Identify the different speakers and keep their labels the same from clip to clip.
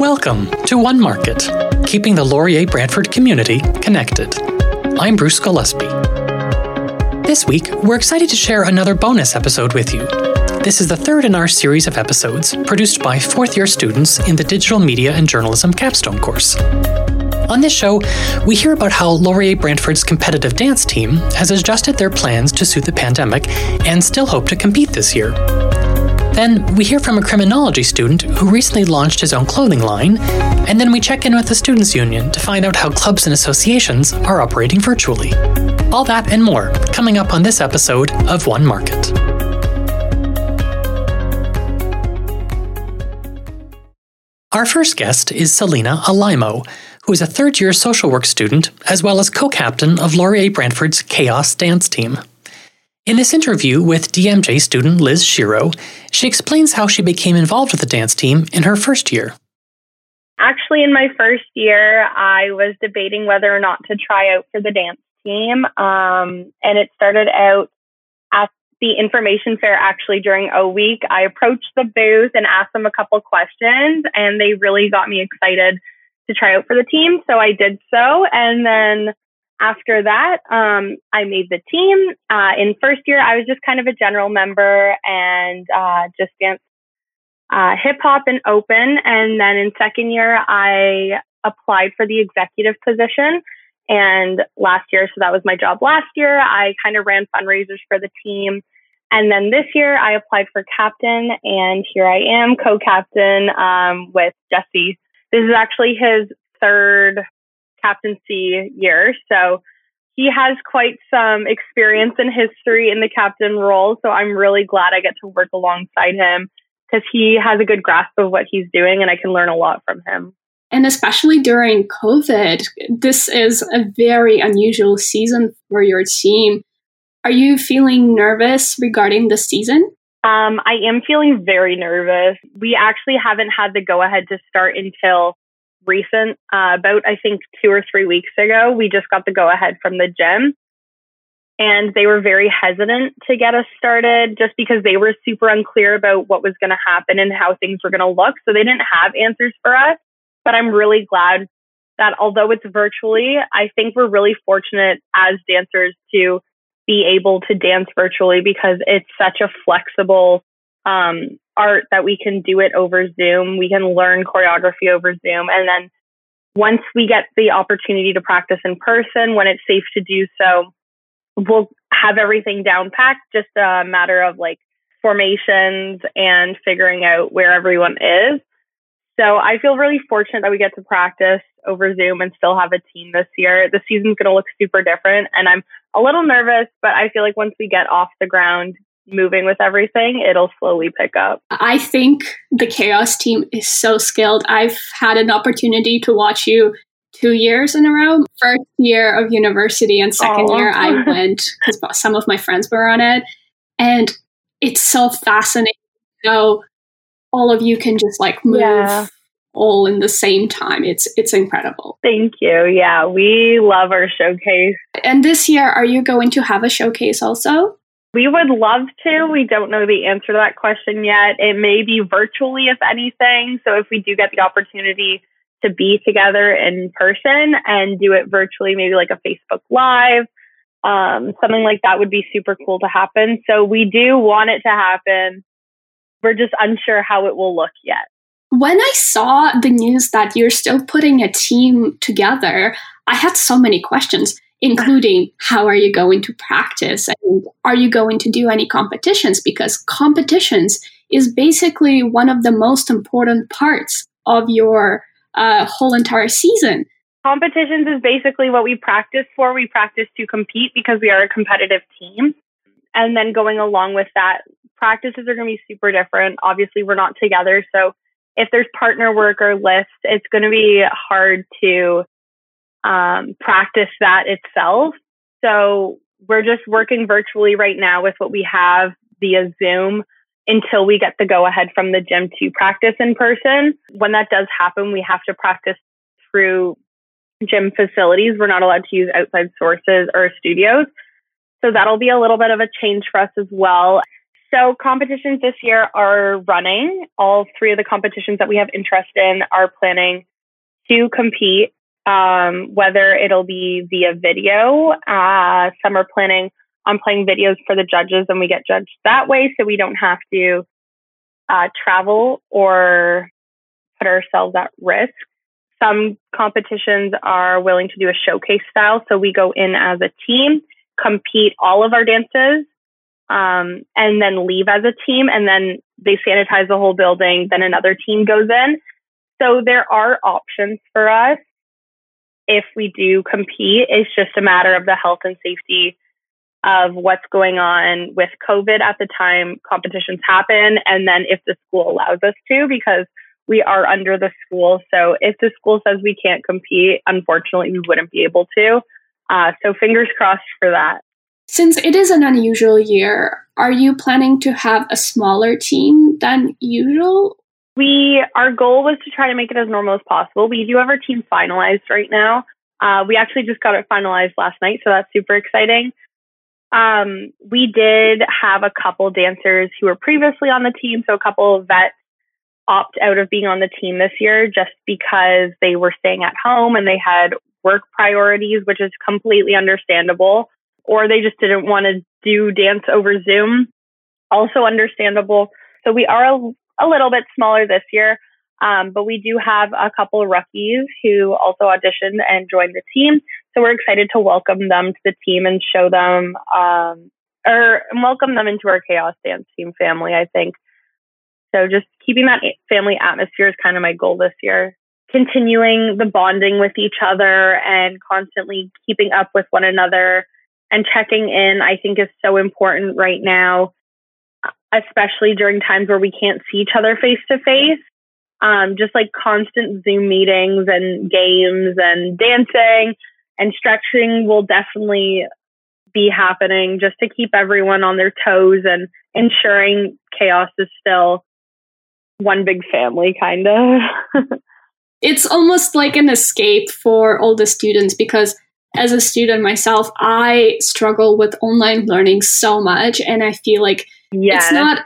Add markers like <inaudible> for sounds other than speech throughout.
Speaker 1: Welcome to One Market, keeping the Laurier Brantford community connected. I'm Bruce Gillespie. This week, we're excited to share another bonus episode with you. This is the third in our series of episodes produced by fourth year students in the Digital Media and Journalism capstone course. On this show, we hear about how Laurier Brantford's competitive dance team has adjusted their plans to suit the pandemic and still hope to compete this year. Then we hear from a criminology student who recently launched his own clothing line, and then we check in with the Students' Union to find out how clubs and associations are operating virtually. All that and more coming up on this episode of One Market. Our first guest is Selena Alaimo, who is a third year social work student as well as co captain of Laurier Brantford's KAOS Dance Team. In this interview with DMJ student Liz Shiro, she explains how she became involved with the dance team in her first year.
Speaker 2: Actually, in my first year, I was debating whether or not to try out for the dance team. Um, and it started out at the information fair actually during O week. I approached the booth and asked them a couple questions, and they really got me excited to try out for the team. So I did so. And then after that, um, I made the team. Uh, in first year, I was just kind of a general member and uh, just danced uh, hip hop and open. And then in second year, I applied for the executive position. And last year, so that was my job last year, I kind of ran fundraisers for the team. And then this year, I applied for captain, and here I am, co captain um, with Jesse. This is actually his third captaincy year. So he has quite some experience and history in the captain role. So I'm really glad I get to work alongside him because he has a good grasp of what he's doing and I can learn a lot from him.
Speaker 3: And especially during COVID, this is a very unusual season for your team. Are you feeling nervous regarding the season?
Speaker 2: Um, I am feeling very nervous. We actually haven't had the go ahead to start until recent, uh, about I think two or three weeks ago, we just got the go ahead from the gym. And they were very hesitant to get us started just because they were super unclear about what was going to happen and how things were going to look. So they didn't have answers for us. But I'm really glad that although it's virtually, I think we're really fortunate as dancers to be able to dance virtually because it's such a flexible um, art that we can do it over Zoom. We can learn choreography over Zoom. And then once we get the opportunity to practice in person, when it's safe to do so, we'll have everything down packed, just a matter of like formations and figuring out where everyone is. So I feel really fortunate that we get to practice over Zoom and still have a team this year. The season's going to look super different and I'm a little nervous, but I feel like once we get off the ground, moving with everything, it'll slowly pick up.
Speaker 3: I think the KAOS team is so skilled. I've had an opportunity to watch you two years in a row. First year of university and second Aww. year I <laughs> went because some of my friends were on it. And it's so fascinating So all of you can just like move yeah. all in the same time. It's it's incredible.
Speaker 2: Thank you. Yeah, we love our showcase.
Speaker 3: And this year are you going to have a showcase also?
Speaker 2: We would love to. We don't know the answer to that question yet. It may be virtually, if anything. So if we do get the opportunity to be together in person and do it virtually, maybe like a Facebook Live, um, something like that would be super cool to happen. So we do want it to happen. We're just unsure how it will look yet.
Speaker 3: When I saw the news that you're still putting a team together, I had so many questions including how are you going to practice and are you going to do any competitions? Because competitions is basically one of the most important parts of your uh, whole entire season.
Speaker 2: Competitions is basically what we practice for. We practice to compete because we are a competitive team. And then going along with that practices are going to be super different. Obviously we're not together. So if there's partner work or lists it's going to be hard to um, practice that itself. So we're just working virtually right now with what we have via Zoom until we get the go ahead from the gym to practice in person. When that does happen, we have to practice through gym facilities. We're not allowed to use outside sources or studios. So that'll be a little bit of a change for us as well. So competitions this year are running. All three of the competitions that we have interest in are planning to compete. Um, whether it'll be via video, uh, some are planning on playing videos for the judges, and we get judged that way, so we don't have to uh, travel or put ourselves at risk. Some competitions are willing to do a showcase style, so we go in as a team, compete all of our dances, um, and then leave as a team, and then they sanitize the whole building. Then another team goes in. So there are options for us if we do compete. It's just a matter of the health and safety of what's going on with COVID at the time competitions happen, and then if the school allows us to, because we are under the school. So if the school says we can't compete, unfortunately, we wouldn't be able to. Uh, so fingers crossed for that.
Speaker 3: Since it is an unusual year, are you planning to have a smaller team than usual?
Speaker 2: We our goal was to try to make it as normal as possible. We do have our team finalized right now. Uh, we actually just got it finalized last night, so that's super exciting. Um, we did have a couple dancers who were previously on the team, so a couple of vets opt out of being on the team this year just because they were staying at home and they had work priorities, which is completely understandable or they just didn't want to do dance over Zoom. Also understandable. So we are a, little bit smaller this year, um, but we do have a couple of rookies who also auditioned and joined the team. So we're excited to welcome them to the team and show them, um, or welcome them into our KAOS Dance Team family, I think. So just keeping that family atmosphere is kind of my goal this year. Continuing the bonding with each other and constantly keeping up with one another and checking in, I think is so important right now, especially during times where we can't see each other face to face. Just like constant Zoom meetings and games and dancing and stretching will definitely be happening just to keep everyone on their toes and ensuring KAOS is still one big family, kind of. <laughs>
Speaker 3: it's almost like an escape for all the students because as a student myself, I struggle with online learning so much, and I feel like yes. it's not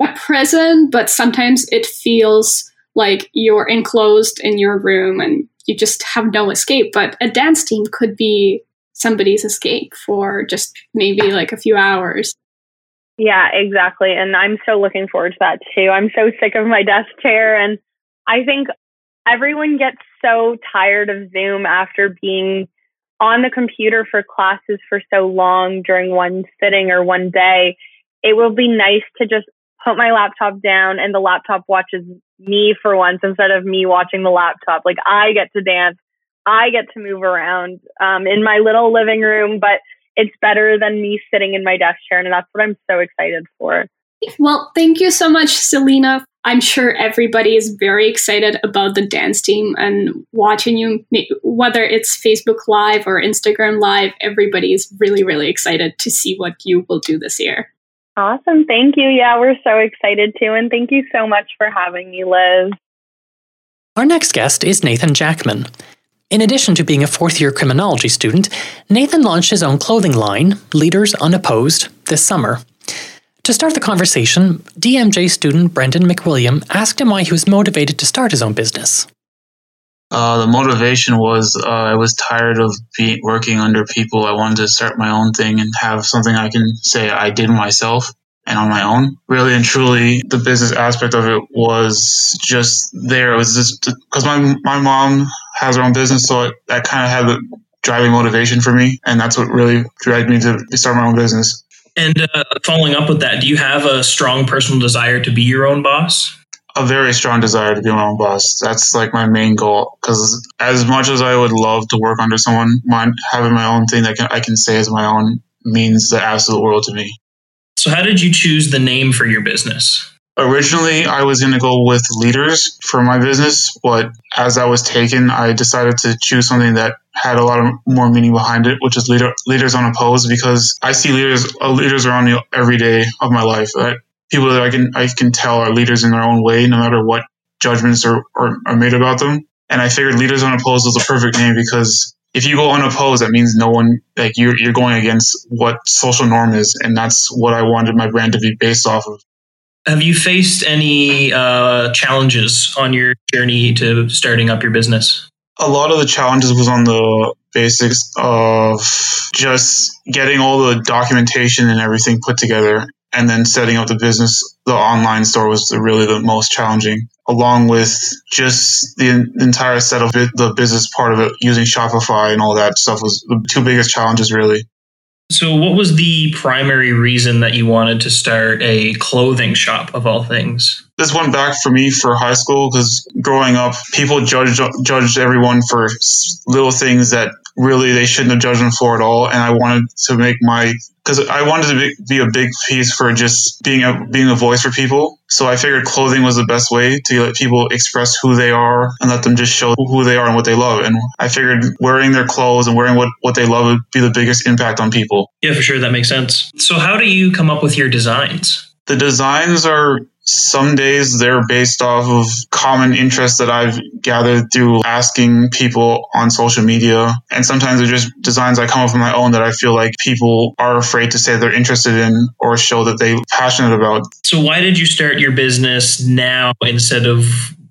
Speaker 3: a prison, but sometimes it feels like you're enclosed in your room and you just have no escape. But a dance team could be somebody's escape for just maybe like a few hours.
Speaker 2: Yeah, exactly. And I'm so looking forward to that too. I'm so sick of my desk chair. And I think everyone gets so tired of Zoom after being on the computer for classes for so long during one sitting or one day. It will be nice to just put my laptop down and the laptop watches me for once instead of me watching the laptop. Like I get to dance, I get to move around um, in my little living room, but it's better than me sitting in my desk chair. And that's what I'm so excited for.
Speaker 3: Well, thank you so much, Selena. I'm sure everybody is very excited about the dance team and watching you, whether it's Facebook Live or Instagram Live. Everybody is really, really excited to see what you will do this year.
Speaker 2: Awesome. Thank you. Yeah, we're so excited too. And thank you so much for having me, Liz.
Speaker 1: Our next guest is Nathan Jackman. In addition to being a fourth year criminology student, Nathan launched his own clothing line, Leaders Unopposed, this summer. To start the conversation, DMJ student Brendan McWilliam asked him why he was motivated to start his own business.
Speaker 4: Uh, the motivation was uh, I was tired of working under people. I wanted to start my own thing and have something I can say I did myself and on my own. Really and truly, the business aspect of it was just there. It was just because my my mom has her own business, so it, that kind of had the driving motivation for me, and that's what really dragged me to start my own business.
Speaker 5: And uh, following up with that, do you have a strong personal desire to be your own boss?
Speaker 4: A very strong desire to be my own boss. That's like my main goal. Because as much as I would love to work under someone, having my own thing that can, I can say is my own means the absolute world to me.
Speaker 5: So, how did you choose the name for your business?
Speaker 4: Originally, I was going to go with leaders for my business, but as I was taken, I decided to choose something that had a lot of more meaning behind it, which is leader, leaders unopposed, because I see leaders uh, leaders around me every day of my life. People that I can I can tell are leaders in their own way, no matter what judgments are, are, are made about them. And I figured leaders unopposed was the perfect name because if you go unopposed, that means no one like you're you're going against what social norm is, and that's what I wanted my brand to be based off of.
Speaker 5: Have you faced any uh, challenges on your journey to starting up your business?
Speaker 4: A lot of the challenges was on the basics of just getting all the documentation and everything put together and then setting up the business the online store was really the most challenging along with just the entire set of it, the business part of it using shopify and all that stuff was the two biggest challenges really.
Speaker 5: So what was the primary reason that you wanted to start a clothing shop of all things?
Speaker 4: This went back for me for high school because growing up people judged judged everyone for little things that really they shouldn't have judged them for at all. And I wanted to make my because I wanted to be, be, a big piece for just being a being a voice for people. So I figured clothing was the best way to let people express who they are and let them just show who they are and what they love. And I figured wearing their clothes and wearing what, what they love would be the biggest impact on people.
Speaker 5: Yeah, for sure. That makes sense. So how do you come up with your designs?
Speaker 4: The designs are some days they're based off of common interests that I've gathered through asking people on social media. And sometimes they're just designs I come up with my own that I feel like people are afraid to say they're interested in or show that they're passionate about.
Speaker 5: So, why did you start your business now instead of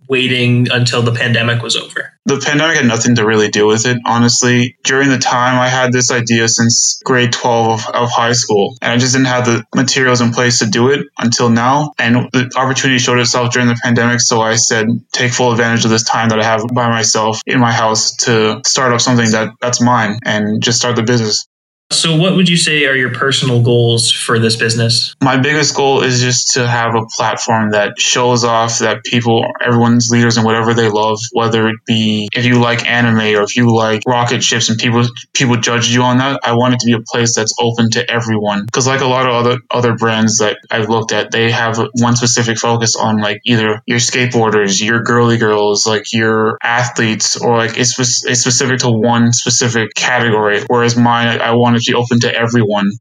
Speaker 5: waiting until the pandemic was over?
Speaker 4: The pandemic had nothing to really do with it, honestly. During the time, I had this idea since grade 12 of, of, high school, and I just didn't have the materials in place to do it until now. And the opportunity showed itself during the pandemic, so I said, take full advantage of this time that I have by myself in my house to start up something that that's mine and just start the business.
Speaker 5: So, what would you say are your personal goals for this business?
Speaker 4: My biggest goal is just to have a platform that shows off that people, everyone's leaders in whatever they love, whether it be if you like anime or if you like rocket ships and people people judge you on that. I want it to be a place that's open to everyone. Because like a lot of other other brands that I've looked at, they have one specific focus on like either your skateboarders, your girly girls, like your athletes, or like it's, it's specific to one specific category. Whereas mine, I want be open to everyone.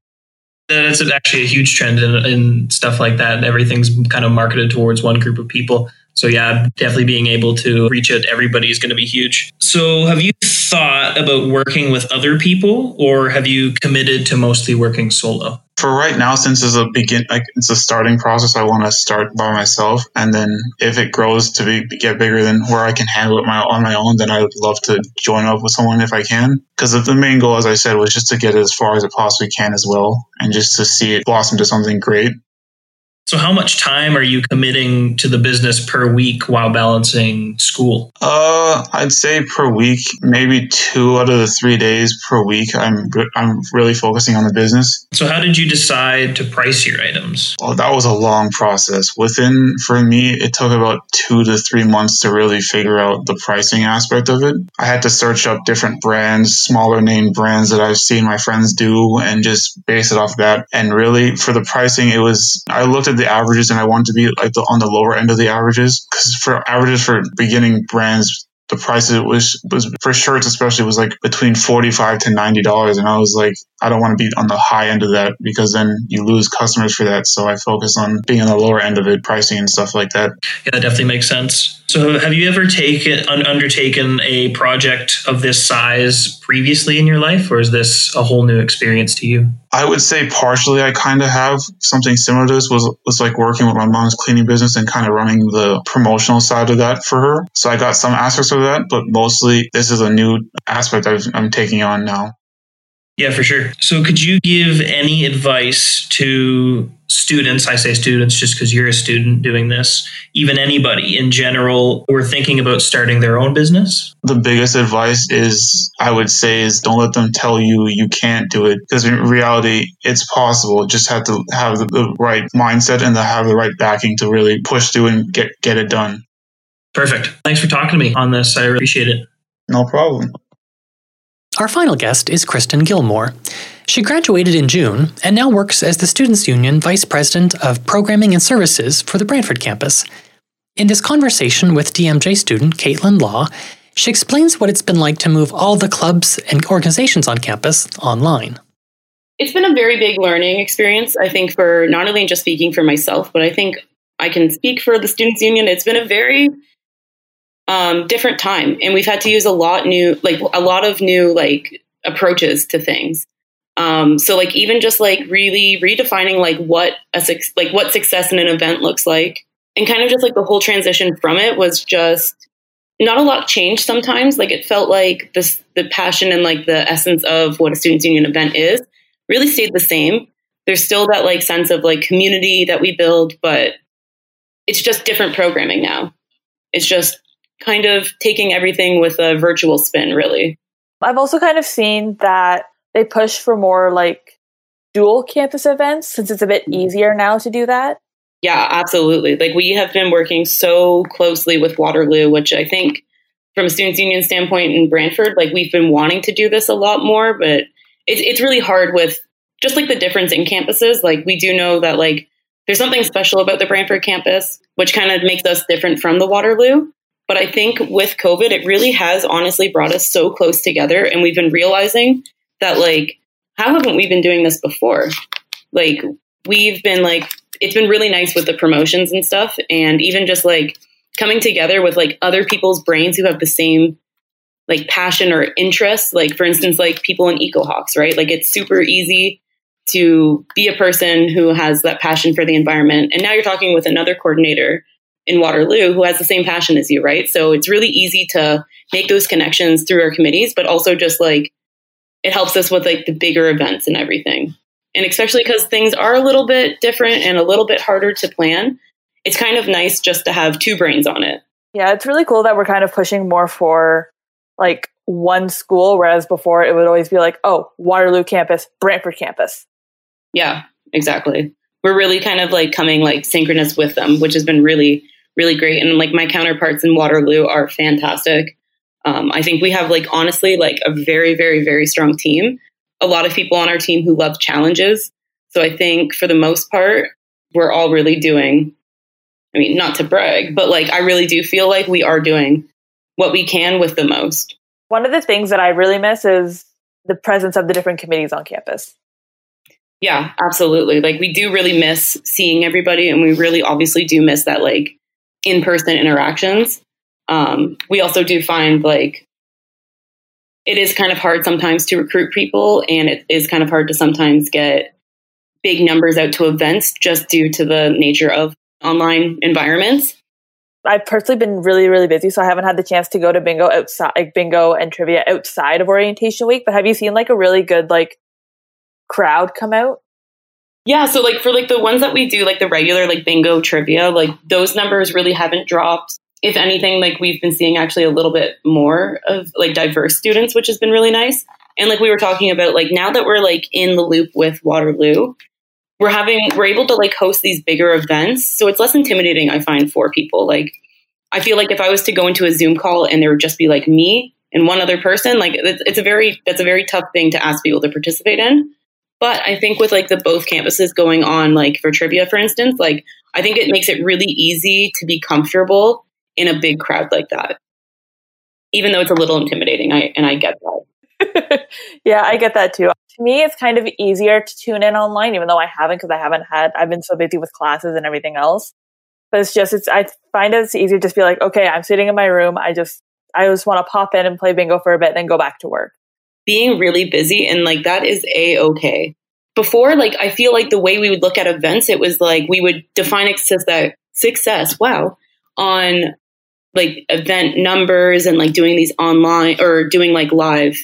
Speaker 5: That's actually a huge trend in, in stuff like that. And everything's kind of marketed towards one group of people. So yeah, definitely being able to reach out to everybody is going to be huge. So have you thought about working with other people or have you committed to mostly working solo?
Speaker 4: For right now, since it's a begin, like it's a starting process, I want to start by myself, and then if it grows to be get bigger than where I can handle it my on my own, then I would love to join up with someone if I can. Because the main goal, as I said, was just to get it as far as it possibly can as well, and just to see it blossom to something great.
Speaker 5: So, how much time are you committing to the business per week while balancing school?
Speaker 4: Uh, I'd say per week, maybe two out of the three days per week. I'm I'm really focusing on the business.
Speaker 5: So, how did you decide to price your items?
Speaker 4: Well, that was a long process. Within for me, it took about two to three months to really figure out the pricing aspect of it. I had to search up different brands, smaller name brands that I've seen my friends do, and just base it off that. And really, for the pricing, it was I looked at the averages and I wanted to be like the, on the lower end of the averages. Because for averages for beginning brands the price it was was for shirts especially was like between 45 to 90 dollars. And i was like i don't want to be on the high end of that because then you lose customers for that. So i focus on being on the lower end of it pricing and stuff like that.
Speaker 5: Yeah that definitely makes sense. So have you ever taken undertaken a project of this size previously in your life or is this a whole new experience to you?
Speaker 4: I would say partially I kind of have. Something similar to this was was like working with my mom's cleaning business and kind of running the promotional side of that for her. So I got some aspects of that, but mostly this is a new aspect i am taking on now.
Speaker 5: Yeah, for sure. So, could you give any advice to students? I say students just because you're a student doing this, even anybody in general who are thinking about starting their own business?
Speaker 4: The biggest advice is, I would say, is don't let them tell you you can't do it because in reality, it's possible. Just have to have the, right mindset and to have the right backing to really push through and get, get it done.
Speaker 5: Perfect. Thanks for talking to me on this. I appreciate it.
Speaker 4: No problem.
Speaker 1: Our final guest is Kristen Gilmore. She graduated in June and now works as the Students' Union Vice President of Programming and Services for the Brantford campus. In this conversation with DMJ student Katelyn Law, she explains what it's been like to move all the clubs and organizations on campus online.
Speaker 6: It's been a very big learning experience, I think, for not only just speaking for myself, but I think I can speak for the Students' Union. It's been a very um, different time, and we've had to use a lot new, like a lot of new like approaches to things. Um, so like even just like really redefining like what a like what success in an event looks like, and kind of just like the whole transition from it was just not a lot changed. Sometimes like it felt like this the passion and like the essence of what a students union event is really stayed the same. There's still that like sense of like community that we build, but it's just different programming now. It's just kind of taking everything with a virtual spin, really.
Speaker 7: I've also kind of seen that they push for more like dual campus events since it's a bit mm-hmm. easier now to do that.
Speaker 6: Yeah, absolutely. Like we have been working so closely with Waterloo, which I think from a students union standpoint in Brantford, like we've been wanting to do this a lot more, but it's it's really hard with just like the difference in campuses. Like we do know that like there's something special about the Brantford campus, which kind of makes us different from the Waterloo. But I think with COVID, it really has honestly brought us so close together. And we've been realizing that, like, how haven't we been doing this before? Like, we've been like, it's been really nice with the promotions and stuff. And even just like coming together with like other people's brains who have the same like passion or interest. Like, for instance, like people in EcoHawks, right? Like, it's super easy to be a person who has that passion for the environment. And now you're talking with another coordinator in Waterloo who has the same passion as you, right? So it's really easy to make those connections through our committees, but also just like it helps us with like the bigger events and everything. And especially because things are a little bit different and a little bit harder to plan, it's kind of nice just to have two brains on it.
Speaker 7: Yeah, it's really cool that we're kind of pushing more for like one school, whereas before it would always be like, oh, Waterloo campus, Brantford campus.
Speaker 6: Yeah, exactly. We're really kind of like coming like synchronous with them, which has been really really great. And like my counterparts in Waterloo are fantastic. Um, I think we have like honestly like a very, very, very strong team. A lot of people on our team who love challenges. So I think for the most part, we're all really doing, I mean, not to brag, but like I really do feel like we are doing what we can with the most.
Speaker 7: One of the things that I really miss is the presence of the different committees on campus.
Speaker 6: Yeah, absolutely. Like we do really miss seeing everybody and we really obviously do miss that like in person interactions. Um, we also do find like it is kind of hard sometimes to recruit people, and it is kind of hard to sometimes get big numbers out to events just due to the nature of online environments.
Speaker 7: I've personally been really, really busy, so I haven't had the chance to go to bingo outside, like bingo and trivia outside of orientation week. But have you seen like a really good like crowd come out?
Speaker 6: Yeah, so like for like the ones that we do, like the regular like bingo trivia, like those numbers really haven't dropped. If anything, like we've been seeing actually a little bit more of like diverse students, which has been really nice. And like we were talking about, like now that we're like in the loop with Waterloo, we're having we're able to like host these bigger events. So it's less intimidating, I find, for people. Like I feel like if I was to go into a Zoom call and there would just be like me and one other person, like it's, it's a very that's a very tough thing to ask people to participate in. But I think with like the both campuses going on, like for trivia, for instance, like I think it makes it really easy to be comfortable in a big crowd like that. Even though it's a little intimidating, I and I get
Speaker 7: that. <laughs> yeah, I get that too. To me, it's kind of easier to tune in online, even though I haven't because I haven't had I've been so busy with classes and everything else. But it's just it's I find it's easier to just be like, okay, I'm sitting in my room. I just I just want to pop in and play bingo for a bit, then go back to work
Speaker 6: being really busy and like that is a okay. Before, like I feel like the way we would look at events, it was like we would define success, success wow, on like event numbers and like doing these online or doing like live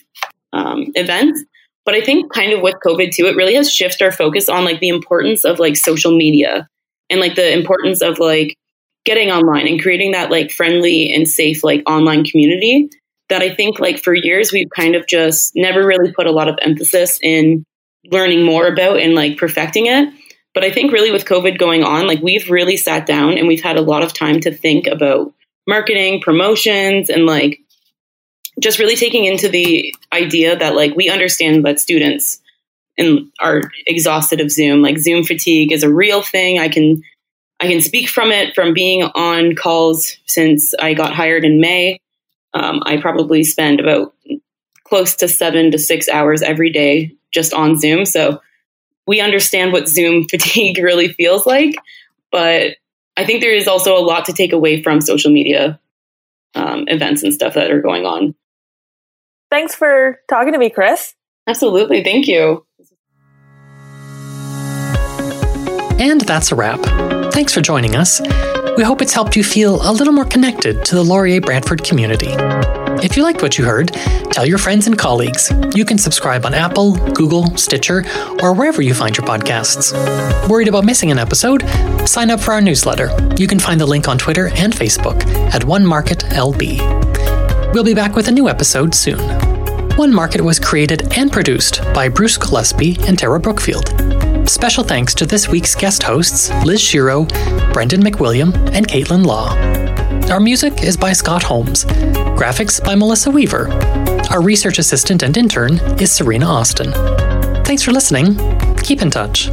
Speaker 6: um, events. But I think kind of with COVID too, it really has shifted our focus on like the importance of like social media and like the importance of like getting online and creating that like friendly and safe like online community that I think like for years we've kind of just never really put a lot of emphasis in learning more about and like perfecting it. But I think really with COVID going on, like we've really sat down and we've had a lot of time to think about marketing, promotions, and like just really taking into the idea that like we understand that students and are exhausted of Zoom. Like Zoom fatigue is a real thing. I can I can speak from it from being on calls since I got hired in May um, I probably spend about close to seven to six hours every day just on Zoom. So we understand what Zoom <laughs> fatigue really feels like. But I think there is also a lot to take away from social media. um, events and stuff that are going on.
Speaker 7: Thanks for talking to me, Chris.
Speaker 6: Absolutely. Thank you.
Speaker 1: And that's a wrap. Thanks for joining us. We hope it's helped you feel a little more connected to the Laurier Brantford community. If you liked what you heard, tell your friends and colleagues. You can subscribe on Apple, Google, Stitcher, or wherever you find your podcasts. Worried about missing an episode? Sign up for our newsletter. You can find the link on Twitter and Facebook at One Market LB. We'll be back with a new episode soon. One Market was created and produced by Bruce Gillespie and Tarah Brookfield. Special thanks to this week's guest hosts, Liz Shiro, Brendan McWilliam, and Katelyn Law. Our music is by Scott Holmes. Graphics by Melissa Weaver. Our research assistant and intern is Serena Austin. Thanks for listening. Keep in touch.